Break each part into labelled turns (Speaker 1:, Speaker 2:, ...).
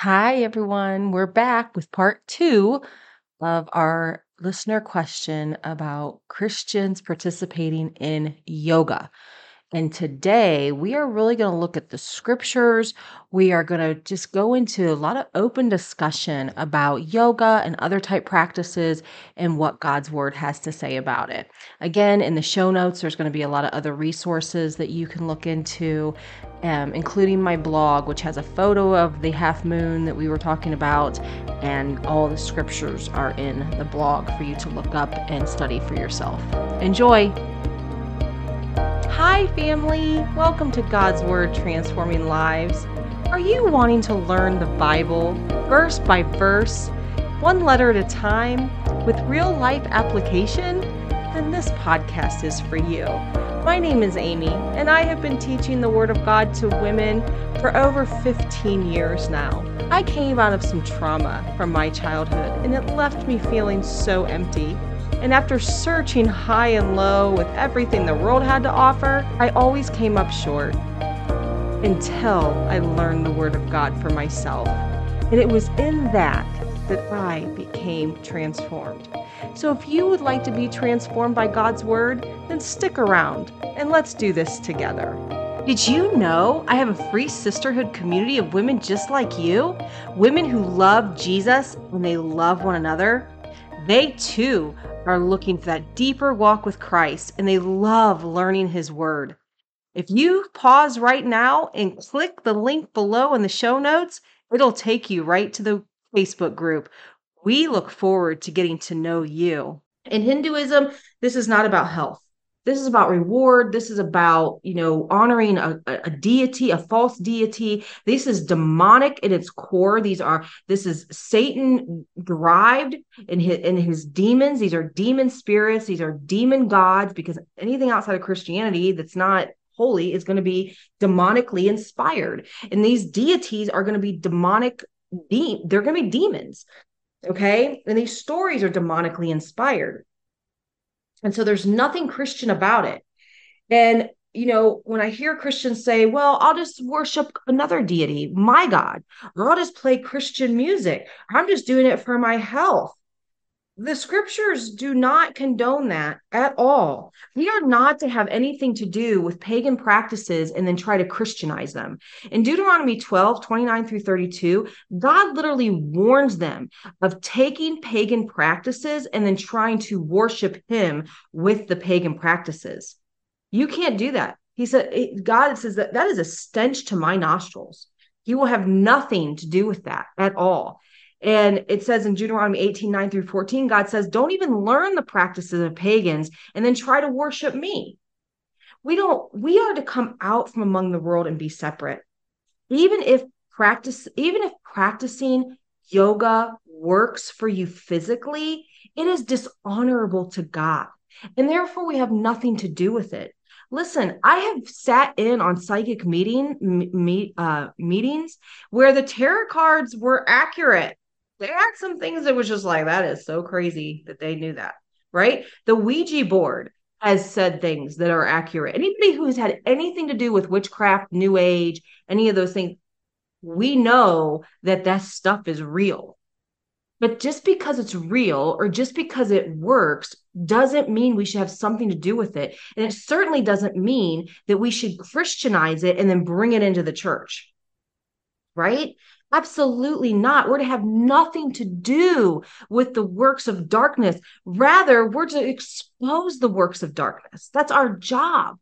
Speaker 1: Hi, everyone. We're back with part two of our listener question about Christians participating in yoga. And today we are really going to look at the scriptures. We are going to just go into a lot of open discussion about yoga and other type practices and what God's word has to say about it. Again, in the show notes, there's going to be a lot of other resources that you can look into, um, including my blog, which has a photo of the half moon that we were talking about. And all the scriptures are in the blog for you to look up and study for yourself. Enjoy! Hi, family. Welcome to God's Word Transforming Lives. Are you wanting to learn the Bible verse by verse, one letter at a time, with real life application? Then this podcast is for you. My name is Amy, and I have been teaching the Word of God to women for over 15 years now. I came out of some trauma from my childhood, and it left me feeling so empty. And after searching high and low with everything the world had to offer, I always came up short until I learned the Word of God for myself. And it was in that that I became transformed. So if you would like to be transformed by God's Word, then stick around and let's do this together. Did you know I have a free sisterhood community of women just like you? Women who love Jesus and they love one another. They too are looking for that deeper walk with Christ and they love learning His Word. If you pause right now and click the link below in the show notes, it'll take you right to the Facebook group. We look forward to getting to know you. In Hinduism, this is not about health this is about reward. This is about you know honoring a, a, deity a false deity. This is demonic in its core. These are this is satan derived in his in his demons. These are demon spirits. These are demon gods because anything outside of christianity that's not holy is going to be demonically inspired. And these deities are going to be demonic de- they're going to be demons okay? And these stories are demonically inspired and so there's nothing Christian about it. And, you know, when I hear Christians say, well, I'll just worship another deity, my God, I'll just play Christian music, I'm just doing it for my health the scriptures do not condone that at all. We are not to have anything to do with pagan practices and then try to Christianize them. In Deuteronomy 12, 29 through 32, God literally warns them of taking pagan practices and then trying to worship Him with the pagan practices. You can't do that. He said, God says that that is a stench to my nostrils. He will have nothing to do with that at all. And it says in Deuteronomy 18, 9 through 14, God says, Don't even learn the practices of pagans and then try to worship me. We don't, we are to come out from among the world and be separate. Even if practice, even if practicing yoga works for you physically, it is dishonorable to God. And therefore, we have nothing to do with it. Listen, I have sat in on psychic meeting me, uh, meetings where the tarot cards were accurate they had some things that was just like that is so crazy that they knew that right the ouija board has said things that are accurate anybody who's had anything to do with witchcraft new age any of those things we know that that stuff is real but just because it's real or just because it works doesn't mean we should have something to do with it. And it certainly doesn't mean that we should Christianize it and then bring it into the church. Right? Absolutely not. We're to have nothing to do with the works of darkness. Rather, we're to expose the works of darkness. That's our job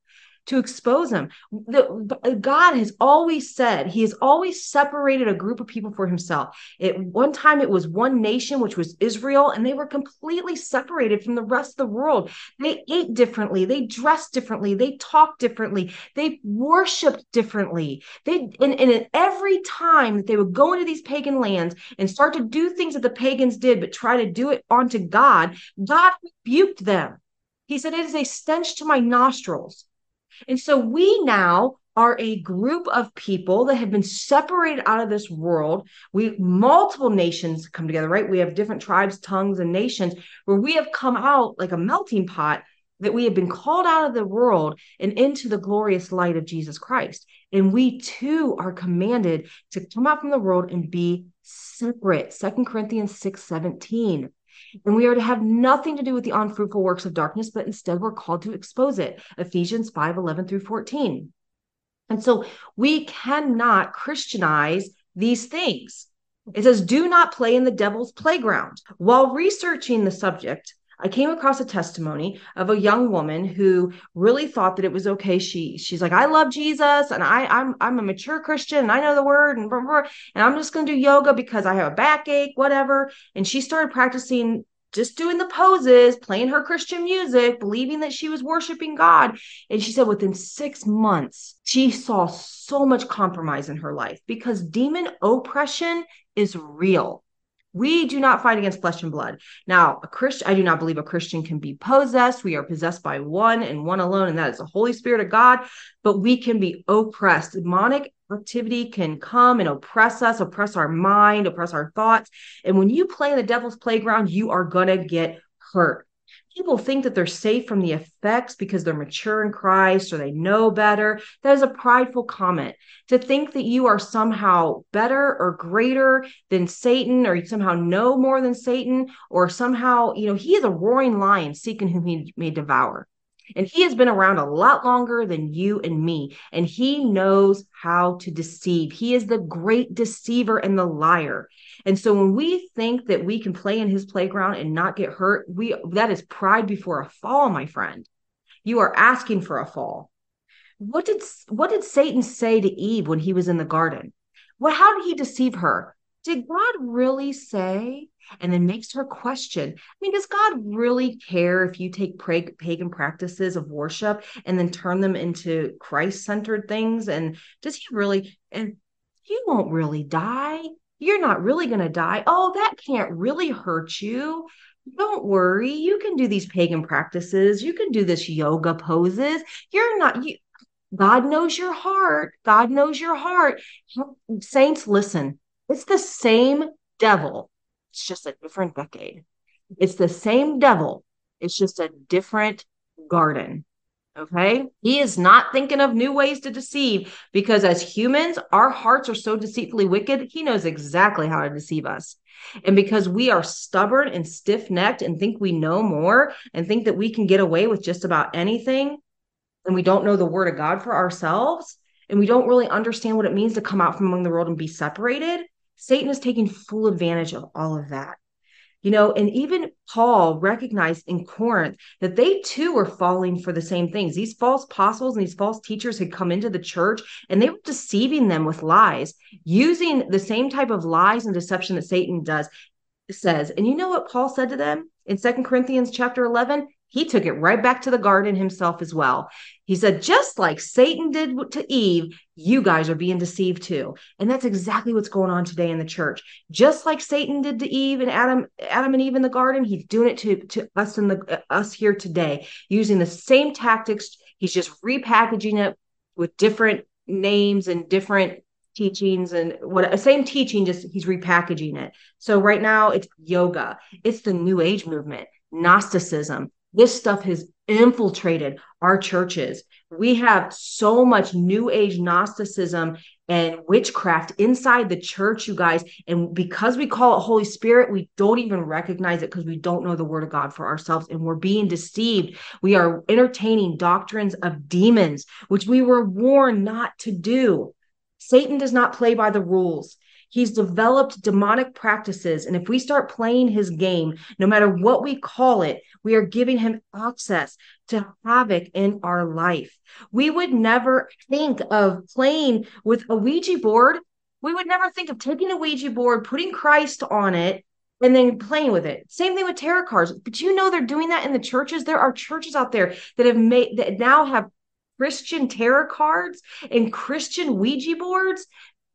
Speaker 1: to expose them. The, God has always said, He has always separated a group of people for Himself. At one time, it was one nation, which was Israel, and they were completely separated from the rest of the world. They ate differently, they dressed differently, they talked differently, they worshiped differently. They and, and every time that they would go into these pagan lands and start to do things that the pagans did, but try to do it onto God, God rebuked them. He said, It is a stench to my nostrils. And so we now are a group of people that have been separated out of this world. We multiple nations come together, right? We have different tribes, tongues, and nations where we have come out like a melting pot that we have been called out of the world and into the glorious light of Jesus Christ. And we too are commanded to come out from the world and be separate. Second Corinthians 6 17. And we are to have nothing to do with the unfruitful works of darkness, but instead we're called to expose it. Ephesians 5 11 through 14. And so we cannot Christianize these things. It says, do not play in the devil's playground. While researching the subject, I came across a testimony of a young woman who really thought that it was okay. She she's like, I love Jesus and I I'm I'm a mature Christian and I know the word and blah, blah, blah, and I'm just gonna do yoga because I have a backache, whatever. And she started practicing just doing the poses, playing her Christian music, believing that she was worshiping God. And she said within six months, she saw so much compromise in her life because demon oppression is real. We do not fight against flesh and blood. Now, a Christian, I do not believe a Christian can be possessed. We are possessed by one and one alone, and that is the Holy Spirit of God. But we can be oppressed. Demonic activity can come and oppress us, oppress our mind, oppress our thoughts. And when you play in the devil's playground, you are going to get hurt. People think that they're safe from the effects because they're mature in Christ or they know better. That is a prideful comment. To think that you are somehow better or greater than Satan or you somehow know more than Satan or somehow, you know, he is a roaring lion seeking whom he may devour. And he has been around a lot longer than you and me. And he knows how to deceive. He is the great deceiver and the liar. And so when we think that we can play in his playground and not get hurt, we that is pride before a fall, my friend. You are asking for a fall. What did what did Satan say to Eve when he was in the garden? Well, how did he deceive her? Did God really say and then makes her question I mean, does God really care if you take pagan practices of worship and then turn them into Christ centered things? And does he really, and you won't really die? You're not really going to die. Oh, that can't really hurt you. Don't worry. You can do these pagan practices. You can do this yoga poses. You're not, you, God knows your heart. God knows your heart. Saints, listen. It's the same devil it's just a different decade. It's the same devil. It's just a different garden. Okay. He is not thinking of new ways to deceive because as humans, our hearts are so deceitfully wicked. He knows exactly how to deceive us. And because we are stubborn and stiff necked and think we know more and think that we can get away with just about anything, and we don't know the word of God for ourselves, and we don't really understand what it means to come out from among the world and be separated, Satan is taking full advantage of all of that. You know, and even Paul recognized in Corinth that they too were falling for the same things. These false apostles and these false teachers had come into the church and they were deceiving them with lies, using the same type of lies and deception that Satan does says. And you know what Paul said to them in Second Corinthians chapter 11? He took it right back to the garden himself as well. He said, just like Satan did to Eve, you guys are being deceived too. And that's exactly what's going on today in the church. Just like Satan did to Eve and Adam, Adam and Eve in the garden, he's doing it to, to us in the uh, us here today, using the same tactics. He's just repackaging it with different names and different teachings and what uh, same teaching, just he's repackaging it. So right now it's yoga, it's the new age movement, Gnosticism, this stuff has infiltrated our churches. We have so much new age Gnosticism and witchcraft inside the church, you guys. And because we call it Holy Spirit, we don't even recognize it because we don't know the word of God for ourselves and we're being deceived. We are entertaining doctrines of demons, which we were warned not to do. Satan does not play by the rules. He's developed demonic practices. And if we start playing his game, no matter what we call it, we are giving him access to havoc in our life. We would never think of playing with a Ouija board. We would never think of taking a Ouija board, putting Christ on it, and then playing with it. Same thing with tarot cards. But you know they're doing that in the churches. There are churches out there that have made that now have Christian tarot cards and Christian Ouija boards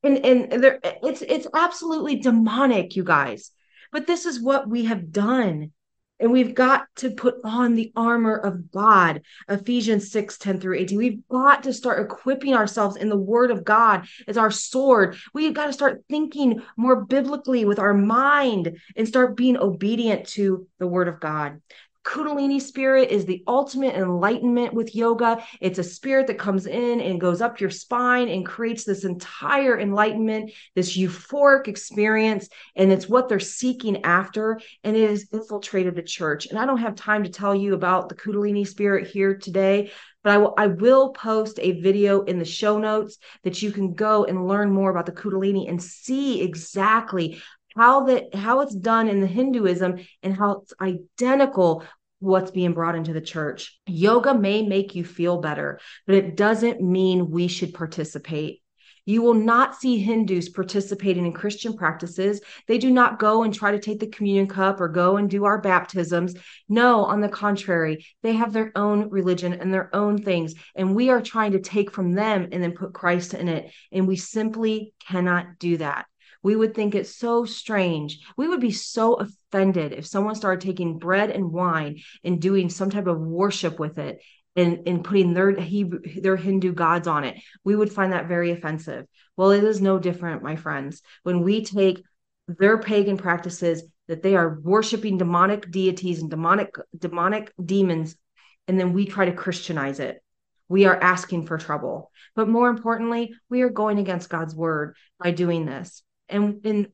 Speaker 1: and and there it's it's absolutely demonic you guys. But this is what we have done. And we've got to put on the armor of god. Ephesians 6 10 through 18 we've got to start equipping ourselves in the word of god as our sword. We've got to start thinking more biblically with our mind and start being obedient to the word of god Kundalini spirit is the ultimate enlightenment with yoga. It's a spirit that comes in and goes up your spine and creates this entire enlightenment, this euphoric experience. And it's what they're seeking after. And it has infiltrated the church. And I don't have time to tell you about the Kundalini spirit here today, but I will, I will post a video in the show notes that you can go and learn more about the Kundalini and see exactly how that how it's done in the Hinduism and how it's identical what's being brought into the church. Yoga may make you feel better, but it doesn't mean we should participate. You will not see Hindus participating in Christian practices. They do not go and try to take the communion cup or go and do our baptisms. No, on the contrary, they have their own religion and their own things. And we are trying to take from them and then put Christ in it. And we simply cannot do that. We would think it's so strange. We would be so offended if someone started taking bread and wine and doing some type of worship with it and, and putting their Hebrew, their Hindu gods on it. We would find that very offensive. Well, it is no different, my friends. When we take their pagan practices that they are worshiping demonic deities and demonic demonic demons, and then we try to Christianize it. We are asking for trouble. But more importantly, we are going against God's word by doing this and and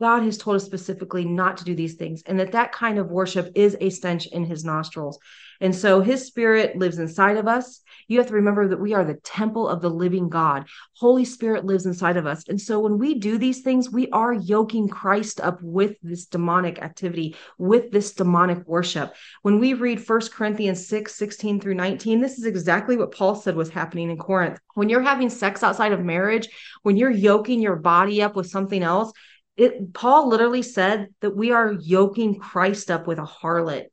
Speaker 1: God has told us specifically not to do these things, and that that kind of worship is a stench in His nostrils. And so His Spirit lives inside of us. You have to remember that we are the temple of the living God. Holy Spirit lives inside of us. And so when we do these things, we are yoking Christ up with this demonic activity, with this demonic worship. When we read First Corinthians 6 16 through 19, this is exactly what Paul said was happening in Corinth. When you're having sex outside of marriage, when you're yoking your body up with something else, it, Paul literally said that we are yoking Christ up with a harlot.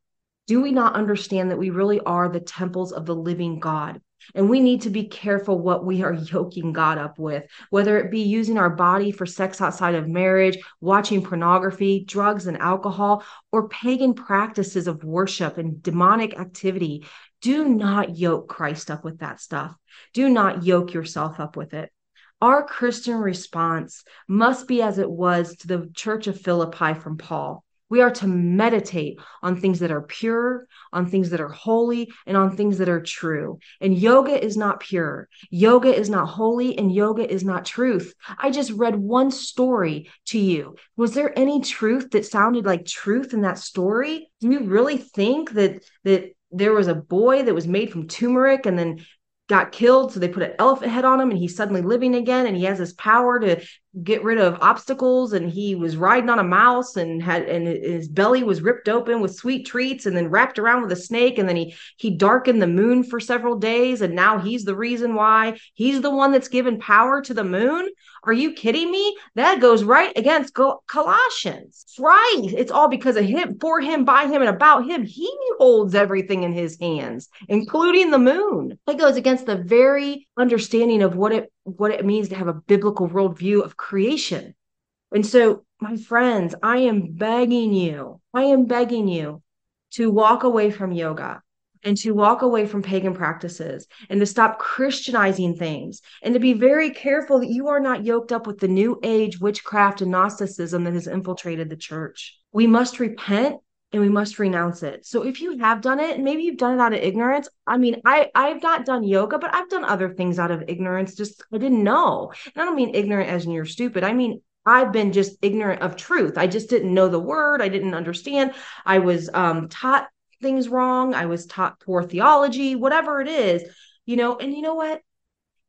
Speaker 1: Do we not understand that we really are the temples of the living God? And we need to be careful what we are yoking God up with, whether it be using our body for sex outside of marriage, watching pornography, drugs and alcohol, or pagan practices of worship and demonic activity. Do not yoke Christ up with that stuff. Do not yoke yourself up with it. Our Christian response must be as it was to the church of Philippi from Paul. We are to meditate on things that are pure, on things that are holy, and on things that are true. And yoga is not pure. Yoga is not holy, and yoga is not truth. I just read one story to you. Was there any truth that sounded like truth in that story? Do you really think that that there was a boy that was made from turmeric and then got killed so they put an elephant head on him and he's suddenly living again and he has this power to get rid of obstacles and he was riding on a mouse and had and his belly was ripped open with sweet treats and then wrapped around with a snake and then he he darkened the moon for several days and now he's the reason why. He's the one that's given power to the moon? Are you kidding me? That goes right against colossians. Right. It's all because of him for him by him and about him. He holds everything in his hands including the moon. That goes against the very understanding of what it what it means to have a biblical worldview of creation. And so, my friends, I am begging you, I am begging you to walk away from yoga and to walk away from pagan practices and to stop Christianizing things and to be very careful that you are not yoked up with the new age witchcraft and Gnosticism that has infiltrated the church. We must repent and we must renounce it. So if you have done it, maybe you've done it out of ignorance. I mean, I I've not done yoga, but I've done other things out of ignorance. Just I didn't know. And I don't mean ignorant as in you're stupid. I mean I've been just ignorant of truth. I just didn't know the word. I didn't understand. I was um, taught things wrong. I was taught poor theology, whatever it is, you know. And you know what?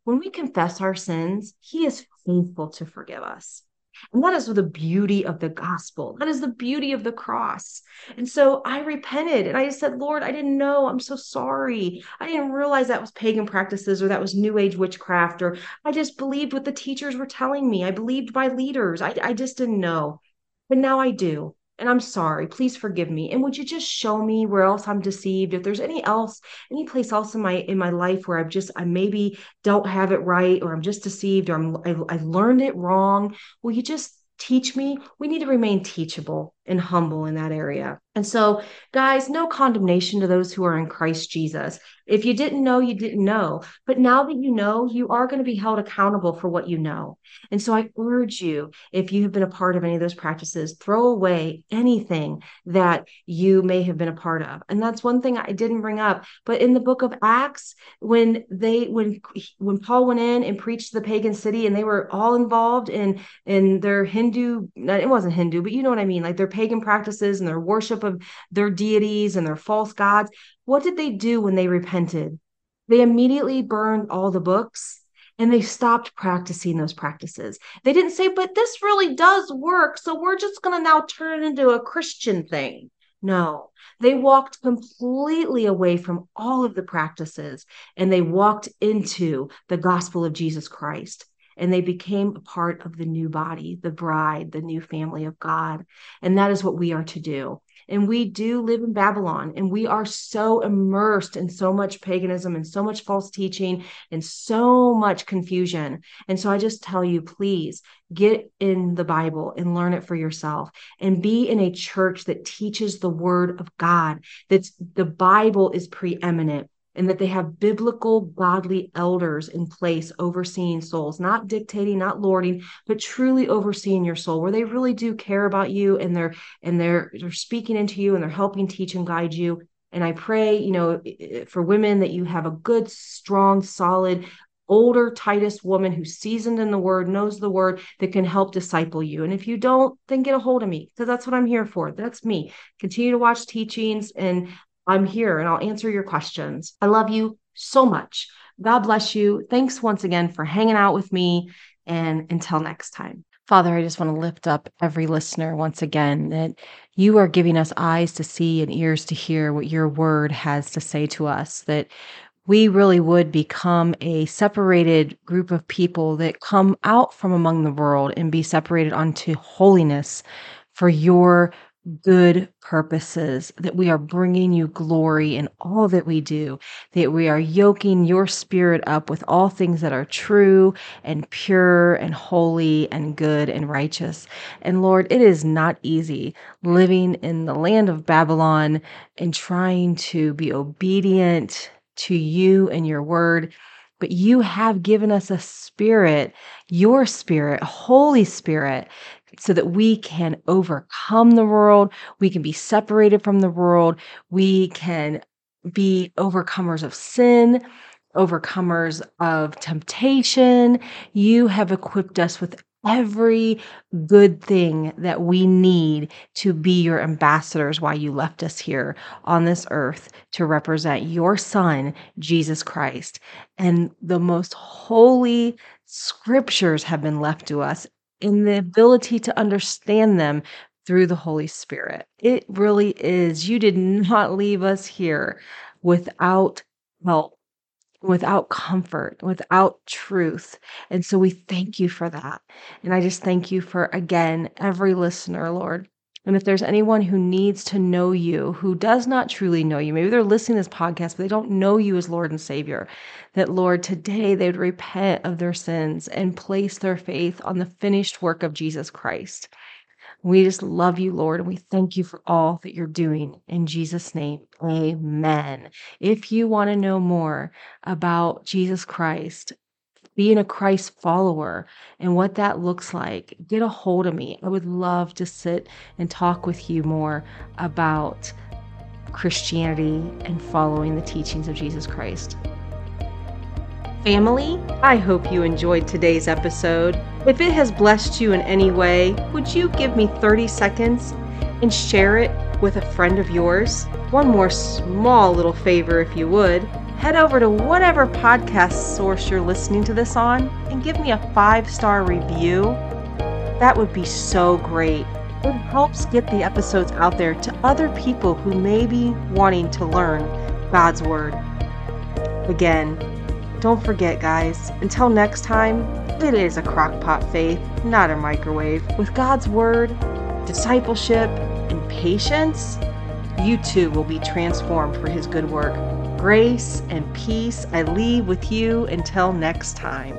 Speaker 1: When we confess our sins, He is faithful to forgive us. And that is the beauty of the gospel. That is the beauty of the cross. And so I repented and I said, Lord, I didn't know. I'm so sorry. I didn't realize that was pagan practices or that was new age witchcraft, or I just believed what the teachers were telling me. I believed by leaders. I, I just didn't know. But now I do and I'm sorry. Please forgive me. And would you just show me where else I'm deceived? If there's any else, any place else in my in my life where I've just I maybe don't have it right, or I'm just deceived, or I'm I, I learned it wrong. Will you just teach me? We need to remain teachable and humble in that area. And so, guys, no condemnation to those who are in Christ Jesus. If you didn't know, you didn't know. But now that you know, you are going to be held accountable for what you know. And so I urge you, if you have been a part of any of those practices, throw away anything that you may have been a part of. And that's one thing I didn't bring up. But in the book of Acts, when they when when Paul went in and preached the pagan city and they were all involved in in their Hindu, it wasn't Hindu, but you know what I mean, like their pagan practices and their worship of their deities and their false gods. What did they do when they repented? They immediately burned all the books and they stopped practicing those practices. They didn't say, but this really does work. So we're just going to now turn it into a Christian thing. No, they walked completely away from all of the practices and they walked into the gospel of Jesus Christ and they became a part of the new body, the bride, the new family of God. And that is what we are to do. And we do live in Babylon, and we are so immersed in so much paganism and so much false teaching and so much confusion. And so I just tell you, please get in the Bible and learn it for yourself and be in a church that teaches the word of God, that the Bible is preeminent and that they have biblical, godly elders in place overseeing souls, not dictating, not lording, but truly overseeing your soul, where they really do care about you and they're and they're they're speaking into you and they're helping teach and guide you. And I pray, you know, for women that you have a good, strong, solid older Titus woman who's seasoned in the word, knows the word that can help disciple you. And if you don't, then get a hold of me because that's what I'm here for. That's me. Continue to watch teachings and I'm here and I'll answer your questions. I love you so much. God bless you. Thanks once again for hanging out with me. And until next time. Father, I just want to lift up every listener once again that you are giving us eyes to see and ears to hear what your word has to say to us, that we really would become a separated group of people that come out from among the world and be separated unto holiness for your good purposes, that we are bringing you glory in all that we do, that we are yoking your spirit up with all things that are true and pure and holy and good and righteous. And Lord, it is not easy living in the land of Babylon and trying to be obedient to you and your word but you have given us a spirit, your spirit, Holy Spirit, so that we can overcome the world. We can be separated from the world. We can be overcomers of sin, overcomers of temptation. You have equipped us with every good thing that we need to be your ambassadors while you left us here on this earth to represent your son, Jesus Christ. And the most holy scriptures have been left to us in the ability to understand them through the Holy Spirit. It really is. You did not leave us here without help, without comfort, without truth. And so we thank you for that. And I just thank you for, again, every listener, Lord. And if there's anyone who needs to know you, who does not truly know you, maybe they're listening to this podcast, but they don't know you as Lord and Savior, that Lord, today they would repent of their sins and place their faith on the finished work of Jesus Christ. We just love you, Lord, and we thank you for all that you're doing. In Jesus' name, amen. If you want to know more about Jesus Christ, being a Christ follower and what that looks like, get a hold of me. I would love to sit and talk with you more about Christianity and following the teachings of Jesus Christ. Family, I hope you enjoyed today's episode. If it has blessed you in any way, would you give me 30 seconds and share it with a friend of yours? One more small little favor, if you would head over to whatever podcast source you're listening to this on and give me a five star review. That would be so great. It helps get the episodes out there to other people who may be wanting to learn God's Word. Again, don't forget, guys, until next time, it is a crockpot faith, not a microwave. With God's Word, discipleship, and patience, you too will be transformed for His good work. Grace and peace I leave with you until next time.